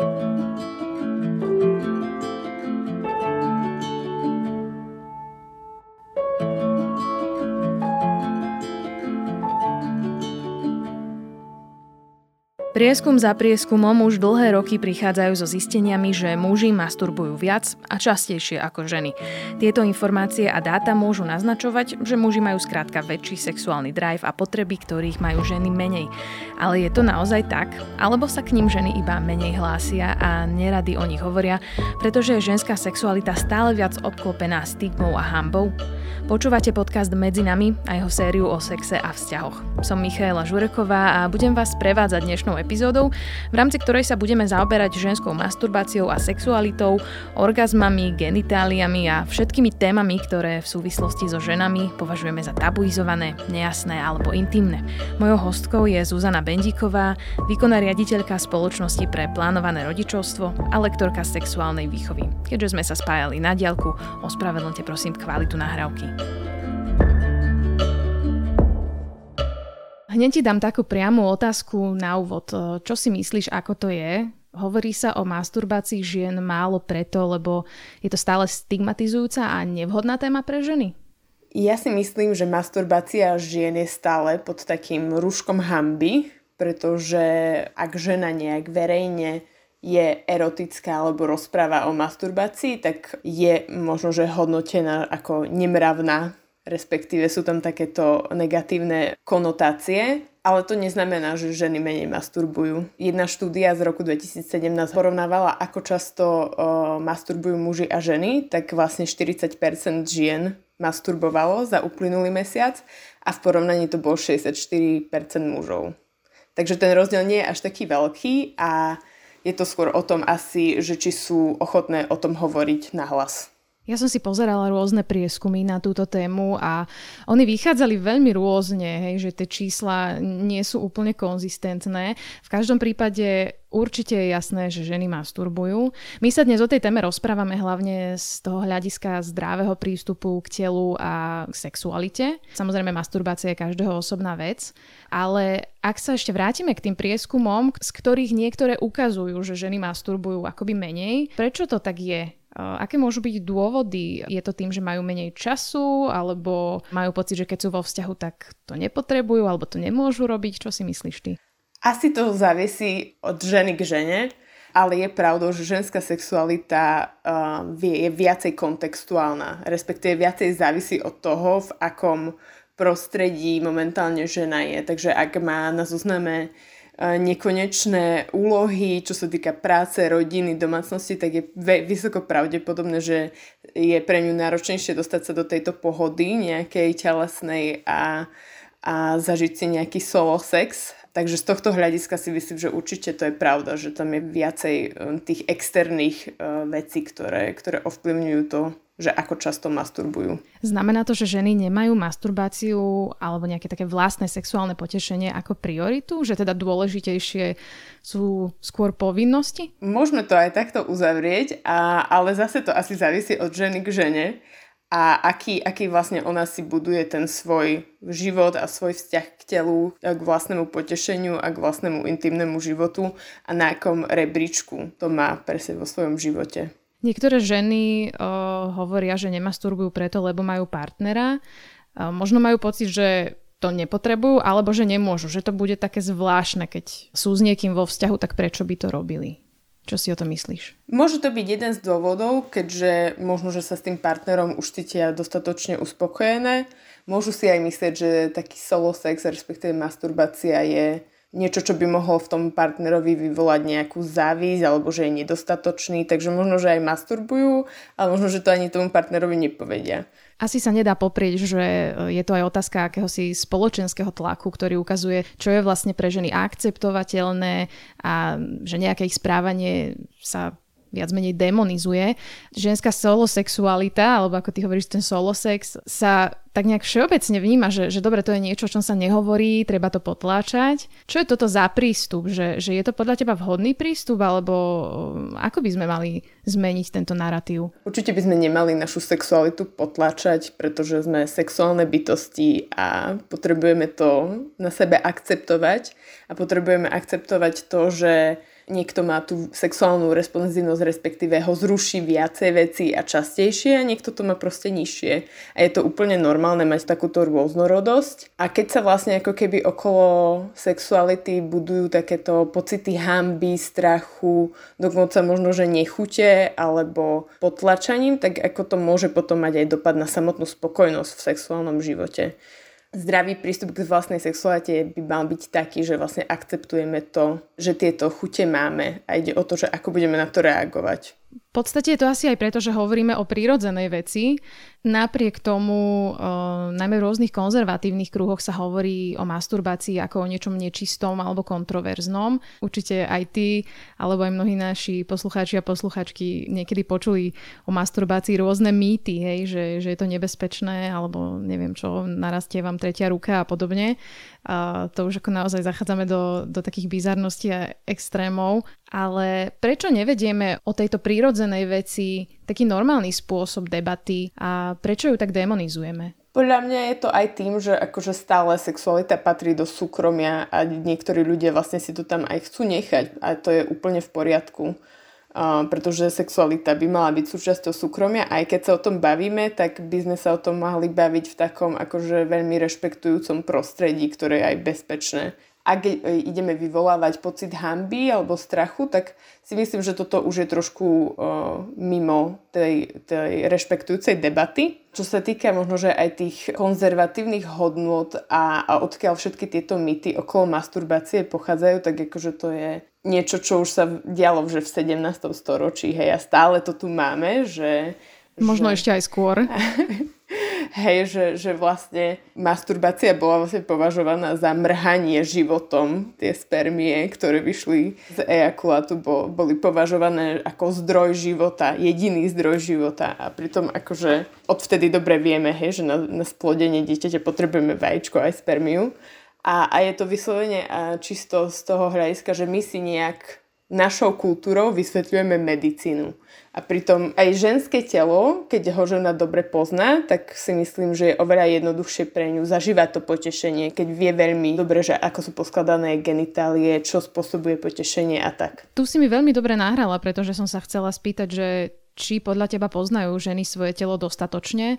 Música Prieskum za prieskumom už dlhé roky prichádzajú so zisteniami, že muži masturbujú viac a častejšie ako ženy. Tieto informácie a dáta môžu naznačovať, že muži majú skrátka väčší sexuálny drive a potreby, ktorých majú ženy menej. Ale je to naozaj tak? Alebo sa k ním ženy iba menej hlásia a nerady o nich hovoria, pretože je ženská sexualita stále viac obklopená stigmou a hambou? Počúvate podcast Medzi nami a jeho sériu o sexe a vzťahoch. Som Michaela Žureková a budem vás prevádzať dnešnou epizódou, v rámci ktorej sa budeme zaoberať ženskou masturbáciou a sexualitou, orgazmami, genitáliami a všetkými témami, ktoré v súvislosti so ženami považujeme za tabuizované, nejasné alebo intimné. Mojou hostkou je Zuzana Bendíková, výkonná riaditeľka spoločnosti pre plánované rodičovstvo a lektorka sexuálnej výchovy. Keďže sme sa spájali na diálku, ospravedlňte prosím kvalitu nahrávky. Hneď ti dám takú priamu otázku na úvod. Čo si myslíš, ako to je? Hovorí sa o masturbácii žien málo preto, lebo je to stále stigmatizujúca a nevhodná téma pre ženy? Ja si myslím, že masturbácia žien je stále pod takým rúškom hamby, pretože ak žena nejak verejne je erotická alebo rozpráva o masturbácii, tak je možno, že hodnotená ako nemravná respektíve sú tam takéto negatívne konotácie, ale to neznamená, že ženy menej masturbujú. Jedna štúdia z roku 2017 porovnávala, ako často uh, masturbujú muži a ženy, tak vlastne 40% žien masturbovalo za uplynulý mesiac a v porovnaní to bolo 64% mužov. Takže ten rozdiel nie je až taký veľký a je to skôr o tom asi, že či sú ochotné o tom hovoriť na hlas. Ja som si pozerala rôzne prieskumy na túto tému a oni vychádzali veľmi rôzne, hej, že tie čísla nie sú úplne konzistentné. V každom prípade určite je jasné, že ženy masturbujú. My sa dnes o tej téme rozprávame hlavne z toho hľadiska zdravého prístupu k telu a k sexualite. Samozrejme, masturbácia je každého osobná vec, ale ak sa ešte vrátime k tým prieskumom, z ktorých niektoré ukazujú, že ženy masturbujú akoby menej, prečo to tak je? Aké môžu byť dôvody? Je to tým, že majú menej času, alebo majú pocit, že keď sú vo vzťahu, tak to nepotrebujú, alebo to nemôžu robiť? Čo si myslíš ty? Asi to závisí od ženy k žene, ale je pravdou, že ženská sexualita uh, je viacej kontextuálna, respektíve viacej závisí od toho, v akom prostredí momentálne žena je. Takže ak má na zozname nekonečné úlohy, čo sa týka práce, rodiny, domácnosti, tak je vysoko pravdepodobné, že je pre ňu náročnejšie dostať sa do tejto pohody nejakej telesnej a, a zažiť si nejaký solo sex. Takže z tohto hľadiska si myslím, že určite to je pravda, že tam je viacej um, tých externých uh, vecí, ktoré, ktoré ovplyvňujú to, že ako často masturbujú. Znamená to, že ženy nemajú masturbáciu alebo nejaké také vlastné sexuálne potešenie ako prioritu? Že teda dôležitejšie sú skôr povinnosti? Môžeme to aj takto uzavrieť, a, ale zase to asi závisí od ženy k žene a aký, aký vlastne ona si buduje ten svoj život a svoj vzťah k telu, k vlastnému potešeniu a k vlastnému intimnému životu a na akom rebríčku to má pre vo svojom živote. Niektoré ženy uh, hovoria, že nemasturbujú preto, lebo majú partnera. Uh, možno majú pocit, že to nepotrebujú, alebo že nemôžu, že to bude také zvláštne, keď sú s niekým vo vzťahu, tak prečo by to robili? Čo si o to myslíš? Môže to byť jeden z dôvodov, keďže možno, že sa s tým partnerom už cítia dostatočne uspokojené. Môžu si aj myslieť, že taký solo sex, respektíve masturbácia je niečo, čo by mohlo v tom partnerovi vyvolať nejakú závisť alebo že je nedostatočný, takže možno, že aj masturbujú, ale možno, že to ani tomu partnerovi nepovedia. Asi sa nedá poprieť, že je to aj otázka akéhosi spoločenského tlaku, ktorý ukazuje, čo je vlastne pre ženy akceptovateľné a že nejaké ich správanie sa viac menej demonizuje. Ženská solosexualita, alebo ako ty hovoríš, ten solosex, sa tak nejak všeobecne vníma, že, že dobre, to je niečo, o čom sa nehovorí, treba to potláčať. Čo je toto za prístup? Že, že je to podľa teba vhodný prístup, alebo um, ako by sme mali zmeniť tento narratív? Určite by sme nemali našu sexualitu potláčať, pretože sme sexuálne bytosti a potrebujeme to na sebe akceptovať a potrebujeme akceptovať to, že niekto má tú sexuálnu responsívnosť, respektíve ho zruší viacej veci a častejšie a niekto to má proste nižšie. A je to úplne normálne mať takúto rôznorodosť. A keď sa vlastne ako keby okolo sexuality budujú takéto pocity hamby, strachu, dokonca možno, že nechute alebo potlačaním, tak ako to môže potom mať aj dopad na samotnú spokojnosť v sexuálnom živote zdravý prístup k vlastnej sexualite by mal byť taký, že vlastne akceptujeme to, že tieto chute máme a ide o to, že ako budeme na to reagovať. Podstate je to asi aj preto, že hovoríme o prírodzenej veci. Napriek tomu, uh, najmä v rôznych konzervatívnych kruhoch sa hovorí o masturbácii ako o niečom nečistom alebo kontroverznom. Určite aj ty, alebo aj mnohí naši poslucháči a posluchačky niekedy počuli o masturbácii rôzne mýty, hej, že, že je to nebezpečné, alebo neviem čo, narastie vám tretia ruka a podobne. A to už ako naozaj zachádzame do, do takých bizarností a extrémov. Ale prečo nevedieme o tejto prírodzenej veci taký normálny spôsob debaty a prečo ju tak demonizujeme? Podľa mňa je to aj tým, že akože stále sexualita patrí do súkromia a niektorí ľudia vlastne si to tam aj chcú nechať a to je úplne v poriadku pretože sexualita by mala byť súčasťou súkromia. Aj keď sa o tom bavíme, tak by sme sa o tom mohli baviť v takom akože veľmi rešpektujúcom prostredí, ktoré je aj bezpečné. Ak ideme vyvolávať pocit hamby alebo strachu, tak si myslím, že toto už je trošku uh, mimo tej, tej rešpektujúcej debaty. Čo sa týka možno, že aj tých konzervatívnych hodnôt a, a odkiaľ všetky tieto mýty okolo masturbácie pochádzajú, tak akože to je niečo, čo už sa dialo že v 17. storočí, hej, a stále to tu máme, že... Možno že... ešte aj skôr. hej, že, že vlastne masturbácia bola vlastne považovaná za mrhanie životom. Tie spermie, ktoré vyšli z ejakulátu, bo, boli považované ako zdroj života, jediný zdroj života. A pritom akože odvtedy dobre vieme, hej, že na, na splodenie dieťaťa potrebujeme vajíčko aj spermiu. A, a je to vyslovene a čisto z toho hľadiska, že my si nejak našou kultúrou vysvetľujeme medicínu. A pritom aj ženské telo, keď ho žena dobre pozná, tak si myslím, že je oveľa jednoduchšie pre ňu zažívať to potešenie, keď vie veľmi dobre, že ako sú poskladané genitálie, čo spôsobuje potešenie a tak. Tu si mi veľmi dobre nahrala, pretože som sa chcela spýtať, že či podľa teba poznajú ženy svoje telo dostatočne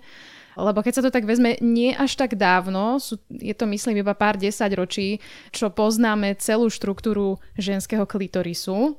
lebo keď sa to tak vezme, nie až tak dávno, sú, je to myslím iba pár desať ročí, čo poznáme celú štruktúru ženského klitorisu.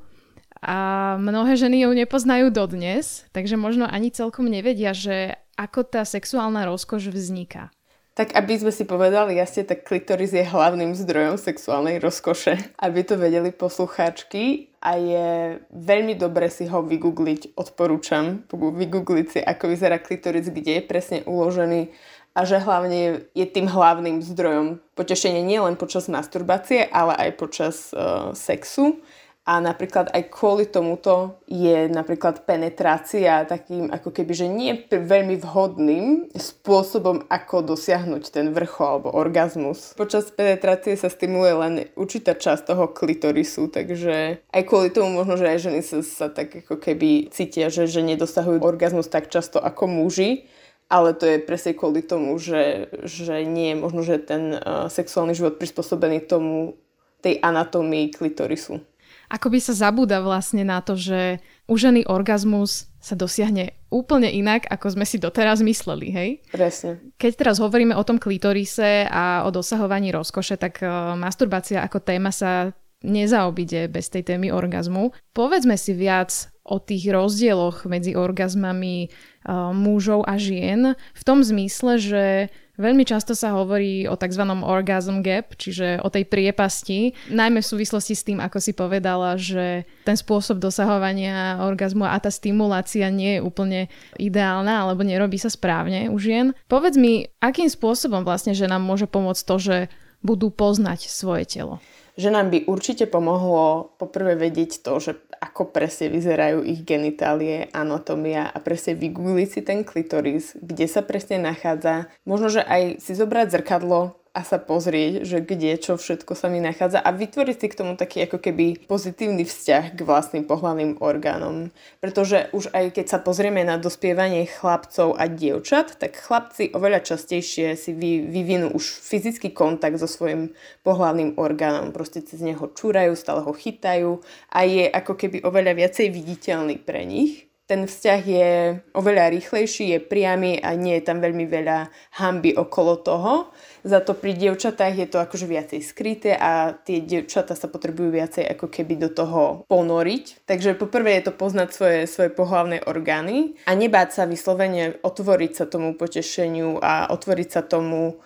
A mnohé ženy ju nepoznajú dodnes, takže možno ani celkom nevedia, že ako tá sexuálna rozkoš vzniká. Tak aby sme si povedali jasne, tak klitoris je hlavným zdrojom sexuálnej rozkoše. Aby to vedeli poslucháčky a je veľmi dobre si ho vygoogliť, odporúčam vygoogliť si, ako vyzerá klitoris, kde je presne uložený a že hlavne je tým hlavným zdrojom potešenia nielen počas masturbácie, ale aj počas uh, sexu a napríklad aj kvôli tomuto je napríklad penetrácia takým ako keby, že nie veľmi vhodným spôsobom, ako dosiahnuť ten vrchol alebo orgazmus. Počas penetrácie sa stimuluje len určitá časť toho klitorisu, takže aj kvôli tomu možno, že aj ženy sa, sa tak ako keby cítia, že, že nedosahujú orgazmus tak často ako muži, ale to je presne kvôli tomu, že, že nie je možno, že ten uh, sexuálny život prispôsobený tomu tej anatómii klitorisu ako by sa zabúda vlastne na to, že u ženy orgazmus sa dosiahne úplne inak, ako sme si doteraz mysleli, hej? Presne. Keď teraz hovoríme o tom klitorise a o dosahovaní rozkoše, tak uh, masturbácia ako téma sa nezaobíde bez tej témy orgazmu. Povedzme si viac o tých rozdieloch medzi orgazmami uh, mužov a žien v tom zmysle, že Veľmi často sa hovorí o tzv. orgasm gap, čiže o tej priepasti, najmä v súvislosti s tým, ako si povedala, že ten spôsob dosahovania orgazmu a tá stimulácia nie je úplne ideálna alebo nerobí sa správne u žien. Povedz mi, akým spôsobom vlastne že nám môže pomôcť to, že budú poznať svoje telo? Že nám by určite pomohlo poprvé vedieť to, že ako presne vyzerajú ich genitálie, anatómia a presne vygoogliť si ten klitoris, kde sa presne nachádza. Možno, že aj si zobrať zrkadlo a sa pozrieť, že kde, čo všetko sa mi nachádza a vytvoriť si k tomu taký ako keby pozitívny vzťah k vlastným pohľavným orgánom. Pretože už aj keď sa pozrieme na dospievanie chlapcov a dievčat, tak chlapci oveľa častejšie si vy, vyvinú už fyzický kontakt so svojím pohľavným orgánom. Proste cez neho čúrajú, stále ho chytajú a je ako keby oveľa viacej viditeľný pre nich ten vzťah je oveľa rýchlejší, je priamy a nie je tam veľmi veľa hamby okolo toho. Za to pri dievčatách je to akože viacej skryté a tie dievčatá sa potrebujú viacej ako keby do toho ponoriť. Takže poprvé je to poznať svoje, svoje pohlavné orgány a nebáť sa vyslovene otvoriť sa tomu potešeniu a otvoriť sa tomu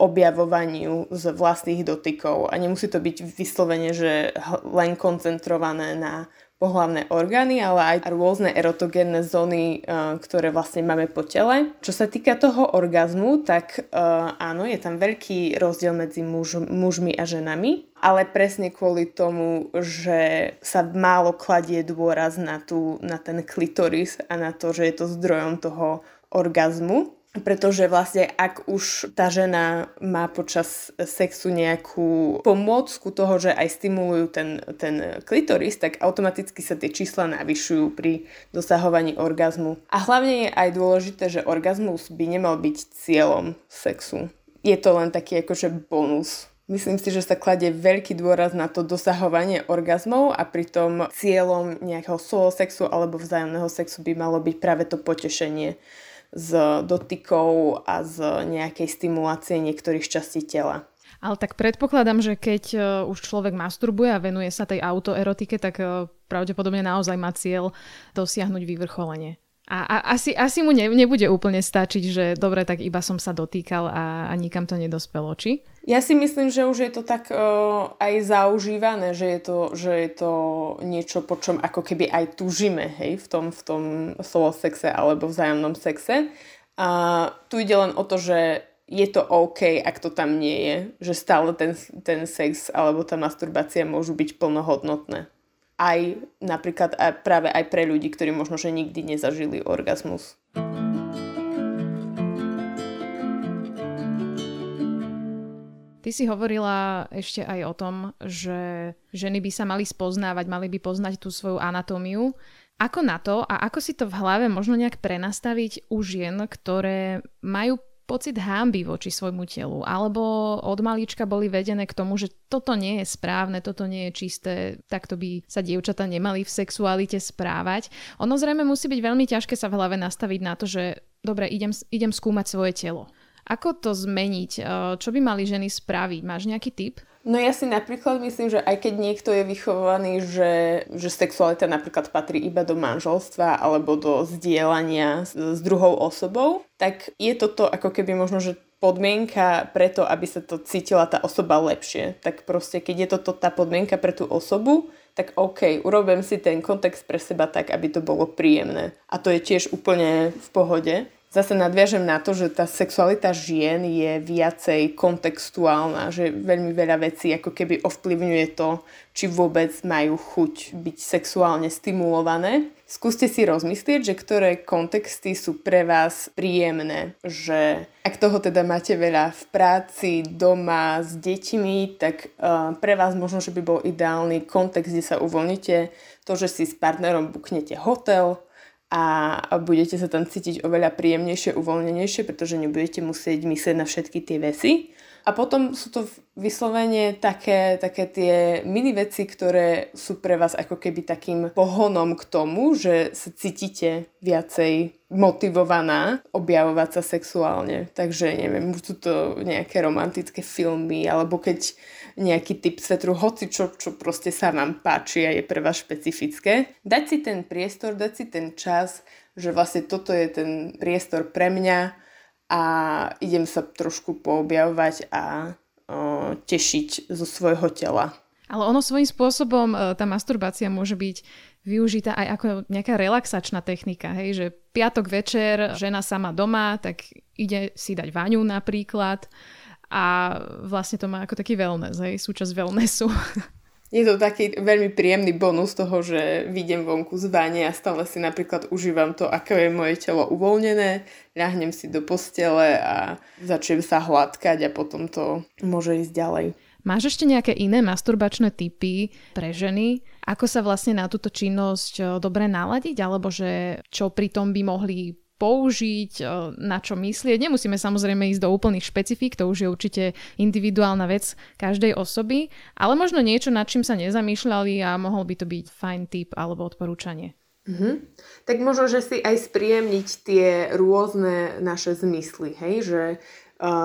objavovaniu z vlastných dotykov a nemusí to byť vyslovene, že len koncentrované na pohlavné orgány, ale aj rôzne erotogénne zóny, uh, ktoré vlastne máme po tele. Čo sa týka toho orgazmu, tak uh, áno, je tam veľký rozdiel medzi muž, mužmi a ženami, ale presne kvôli tomu, že sa málo kladie dôraz na, tú, na ten klitoris a na to, že je to zdrojom toho orgazmu pretože vlastne ak už tá žena má počas sexu nejakú pomôcku toho, že aj stimulujú ten, ten klitoris, tak automaticky sa tie čísla navyšujú pri dosahovaní orgazmu. A hlavne je aj dôležité, že orgazmus by nemal byť cieľom sexu. Je to len taký akože bonus Myslím si, že sa kladie veľký dôraz na to dosahovanie orgazmov a pritom cieľom nejakého solo sexu alebo vzájomného sexu by malo byť práve to potešenie z dotykov a z nejakej stimulácie niektorých častí tela. Ale tak predpokladám, že keď e, už človek masturbuje a venuje sa tej autoerotike, tak e, pravdepodobne naozaj má cieľ dosiahnuť vyvrcholenie. A, a asi, asi mu ne, nebude úplne stačiť, že dobre, tak iba som sa dotýkal a, a nikam to nedospelo, či? Ja si myslím, že už je to tak uh, aj zaužívané, že je, to, že je to niečo, po čom ako keby aj tužíme, hej, v tom, v tom solo sexe alebo vzájomnom sexe. A tu ide len o to, že je to OK, ak to tam nie je, že stále ten, ten sex alebo tá masturbácia môžu byť plnohodnotné aj napríklad aj práve aj pre ľudí, ktorí možno, že nikdy nezažili orgazmus. Ty si hovorila ešte aj o tom, že ženy by sa mali spoznávať, mali by poznať tú svoju anatómiu. Ako na to a ako si to v hlave možno nejak prenastaviť u žien, ktoré majú pocit hámby voči svojmu telu, alebo od malička boli vedené k tomu, že toto nie je správne, toto nie je čisté, takto by sa dievčata nemali v sexualite správať. Ono zrejme musí byť veľmi ťažké sa v hlave nastaviť na to, že dobre, idem, idem skúmať svoje telo. Ako to zmeniť? Čo by mali ženy spraviť? Máš nejaký tip? No ja si napríklad myslím, že aj keď niekto je vychovaný, že, že sexualita napríklad patrí iba do manželstva alebo do zdieľania s, s druhou osobou, tak je toto ako keby možno, že podmienka preto, aby sa to cítila tá osoba lepšie. Tak proste, keď je toto tá podmienka pre tú osobu, tak OK, urobím si ten kontext pre seba tak, aby to bolo príjemné. A to je tiež úplne v pohode. Zase nadviažem na to, že tá sexualita žien je viacej kontextuálna, že veľmi veľa vecí ako keby ovplyvňuje to, či vôbec majú chuť byť sexuálne stimulované. Skúste si rozmyslieť, že ktoré kontexty sú pre vás príjemné, že ak toho teda máte veľa v práci, doma, s deťmi, tak uh, pre vás možno, že by bol ideálny kontext, kde sa uvoľnite, to, že si s partnerom buknete hotel, a budete sa tam cítiť oveľa príjemnejšie, uvoľnenejšie, pretože nebudete musieť myslieť na všetky tie veci. A potom sú to vyslovene také, také tie mini veci, ktoré sú pre vás ako keby takým pohonom k tomu, že sa cítite viacej motivovaná objavovať sa sexuálne. Takže neviem, sú to nejaké romantické filmy, alebo keď nejaký typ svetru, hoci čo, čo proste sa vám páči a je pre vás špecifické. Dať si ten priestor, dať si ten čas, že vlastne toto je ten priestor pre mňa, a idem sa trošku poobjavovať a o, tešiť zo svojho tela. Ale ono svojím spôsobom, e, tá masturbácia môže byť využitá aj ako nejaká relaxačná technika, hej, že piatok večer žena sama doma, tak ide si dať vaňu napríklad a vlastne to má ako taký wellness, hej, súčasť wellnessu. Je to taký veľmi príjemný bonus toho, že vidím vonku z bane a stále si napríklad užívam to, ako je moje telo uvoľnené, ľahnem si do postele a začnem sa hladkať a potom to môže ísť ďalej. Máš ešte nejaké iné masturbačné typy pre ženy? Ako sa vlastne na túto činnosť eh, dobre naladiť? Alebo že čo pri tom by mohli použiť, e, na čo myslieť. Nemusíme samozrejme ísť do úplných špecifík, to už je určite individuálna vec každej osoby, ale možno niečo, nad čím sa nezamýšľali a mohol by to byť fajn tip alebo odporúčanie. Mm-hmm. Tak možno, že si aj spríjemniť tie rôzne naše zmysly, hej, že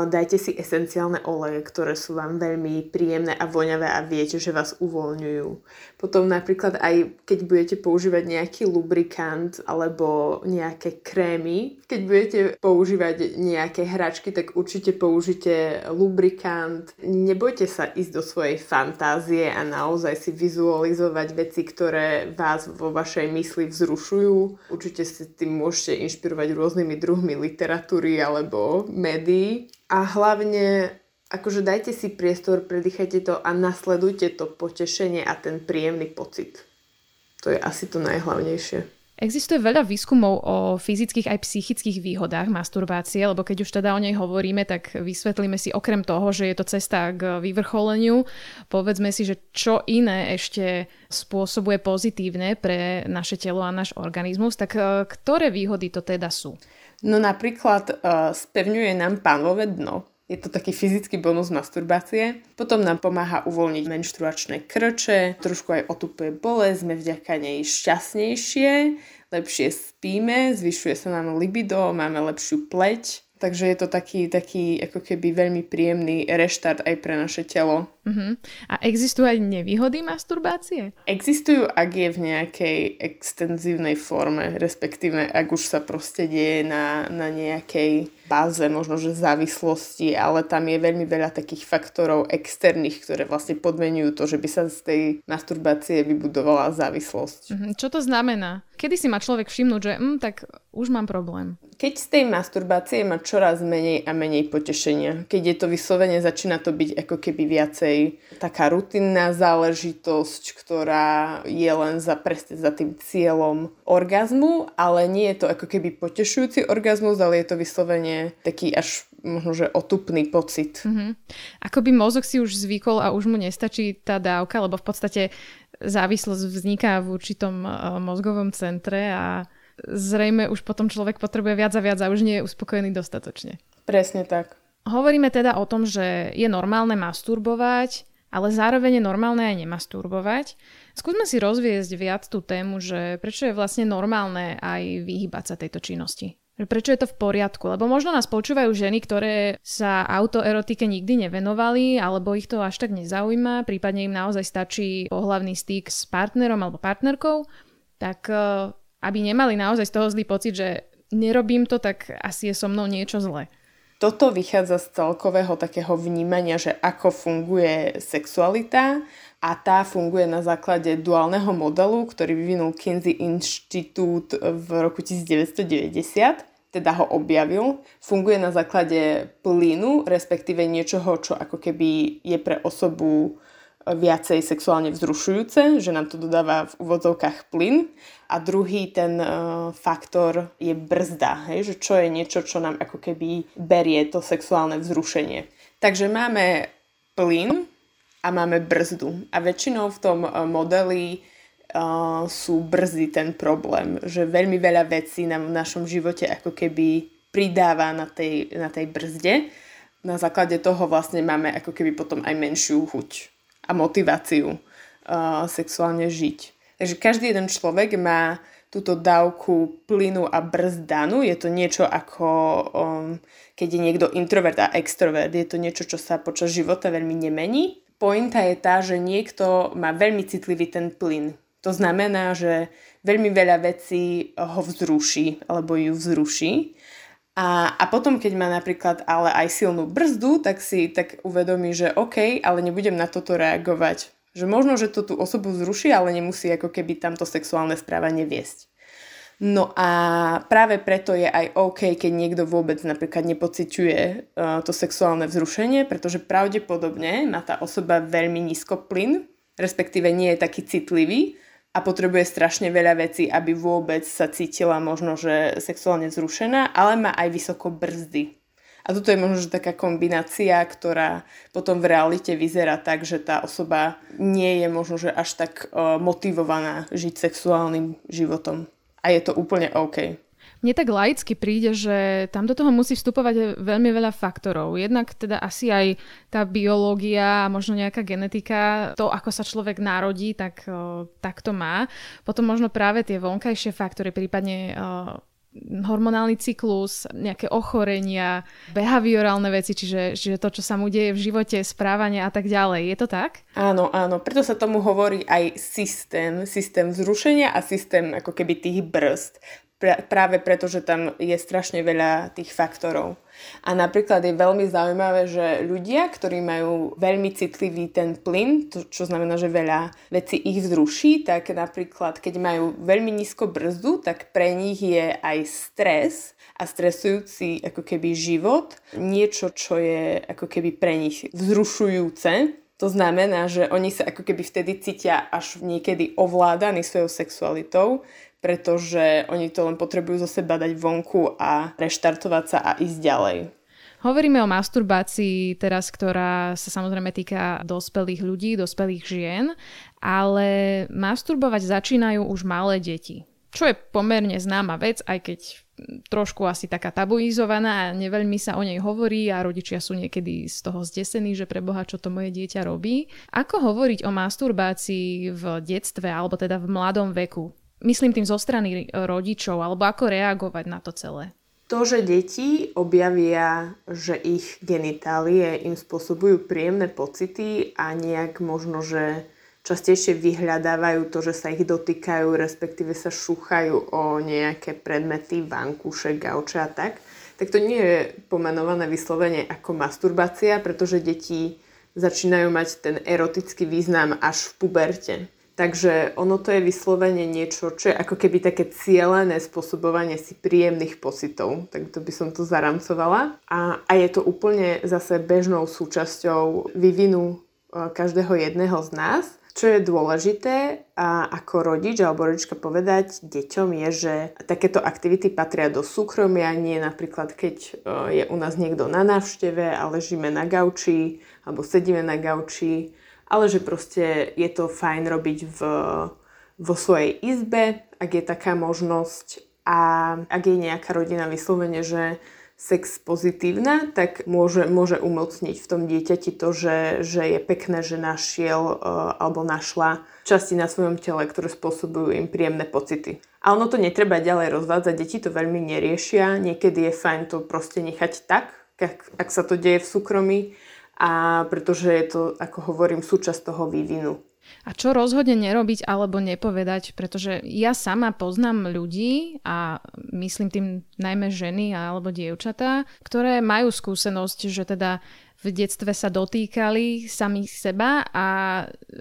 dajte si esenciálne oleje, ktoré sú vám veľmi príjemné a voňavé a viete, že vás uvoľňujú. Potom napríklad aj keď budete používať nejaký lubrikant alebo nejaké krémy, keď budete používať nejaké hračky, tak určite použite lubrikant. Nebojte sa ísť do svojej fantázie a naozaj si vizualizovať veci, ktoré vás vo vašej mysli vzrušujú. Určite si tým môžete inšpirovať rôznymi druhmi literatúry alebo médií a hlavne akože dajte si priestor, predýchajte to a nasledujte to potešenie a ten príjemný pocit. To je asi to najhlavnejšie. Existuje veľa výskumov o fyzických aj psychických výhodách masturbácie, lebo keď už teda o nej hovoríme, tak vysvetlíme si okrem toho, že je to cesta k vyvrcholeniu, povedzme si, že čo iné ešte spôsobuje pozitívne pre naše telo a náš organizmus, tak e, ktoré výhody to teda sú? No napríklad uh, spevňuje nám pánové dno. Je to taký fyzický bonus masturbácie. Potom nám pomáha uvoľniť menštruačné krče, trošku aj otupuje bolesť, sme vďaka nej šťastnejšie, lepšie spíme, zvyšuje sa nám libido, máme lepšiu pleť. Takže je to taký, taký ako keby veľmi príjemný reštart aj pre naše telo. Uh-huh. A existujú aj nevýhody masturbácie? Existujú, ak je v nejakej extenzívnej forme, respektíve ak už sa proste deje na, na nejakej báze možno, že závislosti, ale tam je veľmi veľa takých faktorov externých, ktoré vlastne podmenujú to, že by sa z tej masturbácie vybudovala závislosť. Uh-huh. Čo to znamená? Kedy si má človek všimnúť, že hm, tak už mám problém? Keď z tej masturbácie má čoraz menej a menej potešenia. Keď je to vyslovene, začína to byť ako keby viacej taká rutinná záležitosť, ktorá je len za, presne za tým cieľom orgazmu, ale nie je to ako keby potešujúci orgazmus, ale je to vyslovene taký až možno, že otupný pocit. Mm-hmm. Ako by mozog si už zvykol a už mu nestačí tá dávka, lebo v podstate závislosť vzniká v určitom uh, mozgovom centre a zrejme už potom človek potrebuje viac a viac a už nie je uspokojený dostatočne. Presne tak. Hovoríme teda o tom, že je normálne masturbovať, ale zároveň je normálne aj nemasturbovať. Skúsme si rozviesť viac tú tému, že prečo je vlastne normálne aj vyhybať sa tejto činnosti. Prečo je to v poriadku? Lebo možno nás počúvajú ženy, ktoré sa autoerotike nikdy nevenovali, alebo ich to až tak nezaujíma, prípadne im naozaj stačí pohlavný styk s partnerom alebo partnerkou, tak eh, aby nemali naozaj z toho zlý pocit, že nerobím to, tak asi je so mnou niečo zlé. Toto vychádza z celkového takého vnímania, že ako funguje sexualita a tá funguje na základe duálneho modelu, ktorý vyvinul Kinsey Inštitút v roku 1990 teda ho objavil, funguje na základe plynu, respektíve niečoho, čo ako keby je pre osobu viacej sexuálne vzrušujúce, že nám to dodáva v úvodzovkách plyn. A druhý ten uh, faktor je brzda, hej, že čo je niečo, čo nám ako keby berie to sexuálne vzrušenie. Takže máme plyn a máme brzdu. A väčšinou v tom uh, modeli uh, sú brzdy ten problém, že veľmi veľa vecí nám v našom živote ako keby pridáva na tej, na tej brzde. Na základe toho vlastne máme ako keby potom aj menšiu chuť a motiváciu uh, sexuálne žiť. Takže každý jeden človek má túto dávku plynu a brzdanu. Je to niečo ako, um, keď je niekto introvert a extrovert. Je to niečo, čo sa počas života veľmi nemení. Pointa je tá, že niekto má veľmi citlivý ten plyn. To znamená, že veľmi veľa vecí ho vzruší alebo ju vzruší a, a potom, keď má napríklad ale aj silnú brzdu, tak si tak uvedomí, že OK, ale nebudem na toto reagovať. Že možno, že to tú osobu zruší, ale nemusí ako keby tamto sexuálne správanie viesť. No a práve preto je aj OK, keď niekto vôbec napríklad nepociťuje uh, to sexuálne vzrušenie, pretože pravdepodobne má tá osoba veľmi nízko plyn respektíve nie je taký citlivý a potrebuje strašne veľa vecí, aby vôbec sa cítila možno, že sexuálne zrušená, ale má aj vysoko brzdy. A toto je možno že taká kombinácia, ktorá potom v realite vyzerá tak, že tá osoba nie je možno že až tak uh, motivovaná žiť sexuálnym životom. A je to úplne OK. Mne tak laicky príde, že tam do toho musí vstupovať veľmi veľa faktorov. Jednak teda asi aj tá biológia možno nejaká genetika, to ako sa človek narodí, tak, tak to má. Potom možno práve tie vonkajšie faktory, prípadne hormonálny cyklus, nejaké ochorenia, behaviorálne veci, čiže, čiže to, čo sa mu deje v živote, správanie a tak ďalej. Je to tak? Áno, áno. Preto sa tomu hovorí aj systém, systém vzrušenia a systém ako keby tých brzd práve preto, že tam je strašne veľa tých faktorov. A napríklad je veľmi zaujímavé, že ľudia, ktorí majú veľmi citlivý ten plyn, to, čo znamená, že veľa vecí ich vzruší, tak napríklad keď majú veľmi nízko brzdu, tak pre nich je aj stres a stresujúci ako keby život niečo, čo je ako keby pre nich vzrušujúce. To znamená, že oni sa ako keby vtedy cítia až niekedy ovládaní svojou sexualitou, pretože oni to len potrebujú zo seba dať vonku a reštartovať sa a ísť ďalej. Hovoríme o masturbácii teraz, ktorá sa samozrejme týka dospelých ľudí, dospelých žien, ale masturbovať začínajú už malé deti. Čo je pomerne známa vec, aj keď trošku asi taká tabuizovaná a neveľmi sa o nej hovorí a rodičia sú niekedy z toho zdesení, že pre Boha, čo to moje dieťa robí. Ako hovoriť o masturbácii v detstve alebo teda v mladom veku? Myslím tým zo strany rodičov, alebo ako reagovať na to celé? To, že deti objavia, že ich genitálie im spôsobujú príjemné pocity a nejak možno, že častejšie vyhľadávajú to, že sa ich dotýkajú, respektíve sa šúchajú o nejaké predmety, vankúše, gauče a tak, tak to nie je pomenované vyslovene ako masturbácia, pretože deti začínajú mať ten erotický význam až v puberte. Takže ono to je vyslovene niečo, čo je ako keby také cieľené spôsobovanie si príjemných pocitov. Tak to by som to zaramcovala. A, a je to úplne zase bežnou súčasťou vývinu e, každého jedného z nás. Čo je dôležité a ako rodič alebo rodička povedať deťom je, že takéto aktivity patria do súkromia, nie napríklad keď e, je u nás niekto na návšteve a ležíme na gauči alebo sedíme na gauči ale že proste je to fajn robiť v, vo svojej izbe, ak je taká možnosť a ak je nejaká rodina vyslovene, že sex pozitívna, tak môže, môže umocniť v tom dieťati to, že, že je pekné, že našiel uh, alebo našla časti na svojom tele, ktoré spôsobujú im príjemné pocity. A ono to netreba ďalej rozvádzať, deti to veľmi neriešia, niekedy je fajn to proste nechať tak, ak, ak sa to deje v súkromí, a pretože je to, ako hovorím, súčasť toho vývinu. A čo rozhodne nerobiť alebo nepovedať, pretože ja sama poznám ľudí a myslím tým najmä ženy alebo dievčatá, ktoré majú skúsenosť, že teda v detstve sa dotýkali samých seba a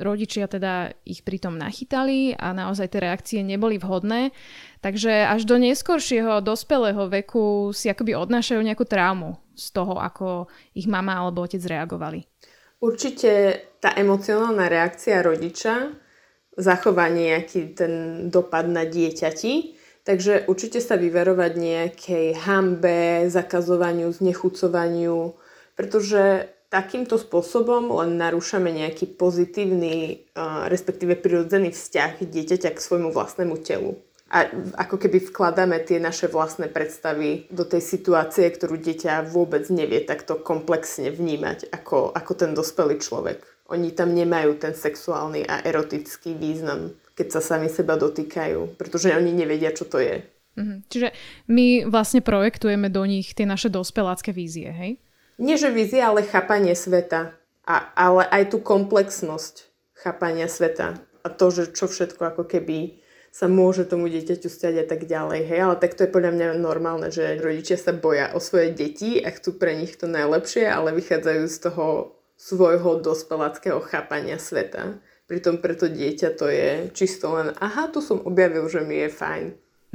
rodičia teda ich pritom nachytali a naozaj tie reakcie neboli vhodné. Takže až do neskoršieho dospelého veku si akoby odnášajú nejakú traumu z toho, ako ich mama alebo otec reagovali. Určite tá emocionálna reakcia rodiča zachová nejaký ten dopad na dieťati, takže určite sa vyverovať nejakej hambe, zakazovaniu, znechucovaniu, pretože takýmto spôsobom len narúšame nejaký pozitívny, respektíve prirodzený vzťah dieťaťa k svojmu vlastnému telu. A ako keby vkladáme tie naše vlastné predstavy do tej situácie, ktorú dieťa vôbec nevie takto komplexne vnímať ako, ako ten dospelý človek. Oni tam nemajú ten sexuálny a erotický význam, keď sa sami seba dotýkajú, pretože oni nevedia, čo to je. Mhm. Čiže my vlastne projektujeme do nich tie naše dospelácké vízie, hej? Nie, že vízie, ale chápanie sveta. A, ale aj tú komplexnosť chápania sveta. A to, že čo všetko ako keby sa môže tomu dieťaťu stať a tak ďalej. Hej, ale tak to je podľa mňa normálne, že rodičia sa boja o svoje deti a chcú pre nich to najlepšie, ale vychádzajú z toho svojho dospeláckého chápania sveta. Pritom preto dieťa to je čisto len, aha, tu som objavil, že mi je fajn.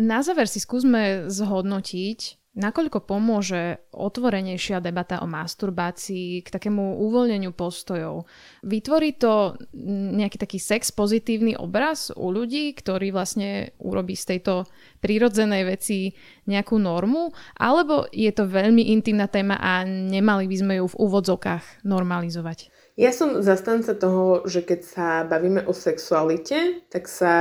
Na záver si skúsme zhodnotiť, Nakoľko pomôže otvorenejšia debata o masturbácii k takému uvoľneniu postojov? Vytvorí to nejaký taký sex pozitívny obraz u ľudí, ktorý vlastne urobí z tejto prírodzenej veci nejakú normu? Alebo je to veľmi intimná téma a nemali by sme ju v úvodzokách normalizovať? Ja som zastanca toho, že keď sa bavíme o sexualite, tak sa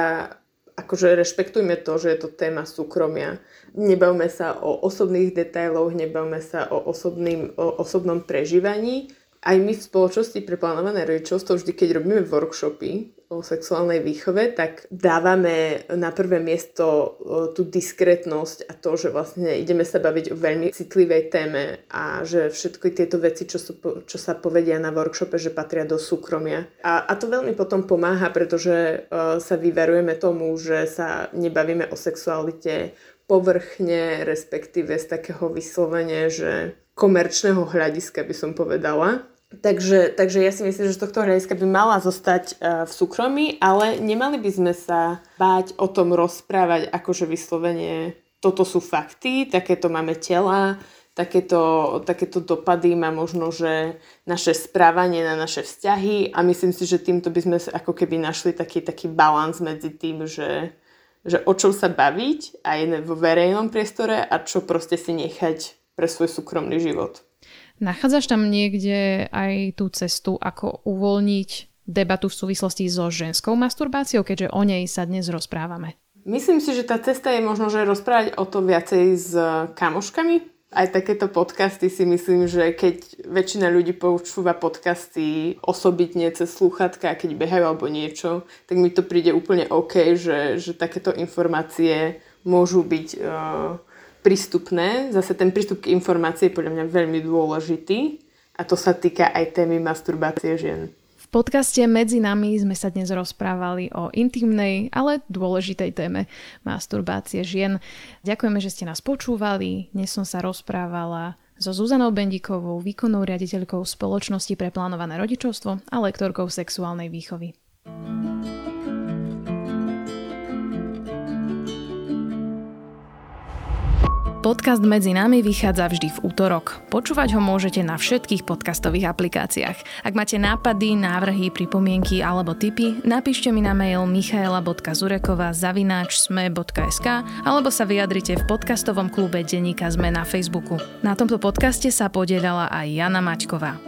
akože rešpektujme to, že je to téma súkromia. Nebavme sa o osobných detailoch, nebavme sa o, osobným, o osobnom prežívaní. Aj my v spoločnosti pre plánované rodičovstvo, vždy keď robíme workshopy, o sexuálnej výchove, tak dávame na prvé miesto tú diskrétnosť a to, že vlastne ideme sa baviť o veľmi citlivej téme a že všetky tieto veci, čo, sú, čo sa povedia na workshope, že patria do súkromia. A, a to veľmi potom pomáha, pretože sa vyverujeme tomu, že sa nebavíme o sexualite povrchne, respektíve z takého vyslovenia, že komerčného hľadiska by som povedala, Takže, takže ja si myslím, že z tohto hľadiska by mala zostať uh, v súkromí, ale nemali by sme sa báť o tom rozprávať akože vyslovene toto sú fakty, takéto máme tela, takéto, takéto dopady má možno, že naše správanie na naše vzťahy a myslím si, že týmto by sme ako keby našli taký, taký balans medzi tým, že, že o čom sa baviť aj vo verejnom priestore a čo proste si nechať pre svoj súkromný život. Nachádzaš tam niekde aj tú cestu, ako uvoľniť debatu v súvislosti so ženskou masturbáciou, keďže o nej sa dnes rozprávame? Myslím si, že tá cesta je možno, že rozprávať o to viacej s kamoškami. Aj takéto podcasty si myslím, že keď väčšina ľudí počúva podcasty osobitne cez slúchatka, keď behajú alebo niečo, tak mi to príde úplne OK, že, že takéto informácie môžu byť uh, prístupné. Zase ten prístup k informácii je podľa mňa veľmi dôležitý a to sa týka aj témy masturbácie žien. V podcaste Medzi nami sme sa dnes rozprávali o intimnej, ale dôležitej téme masturbácie žien. Ďakujeme, že ste nás počúvali. Dnes som sa rozprávala so Zuzanou Bendikovou, výkonnou riaditeľkou spoločnosti pre plánované rodičovstvo a lektorkou sexuálnej výchovy. Podcast Medzi nami vychádza vždy v útorok. Počúvať ho môžete na všetkých podcastových aplikáciách. Ak máte nápady, návrhy, pripomienky alebo tipy, napíšte mi na mail michaela.zurekova zavináč sme.sk alebo sa vyjadrite v podcastovom klube Deníka Sme na Facebooku. Na tomto podcaste sa podielala aj Jana Maťková.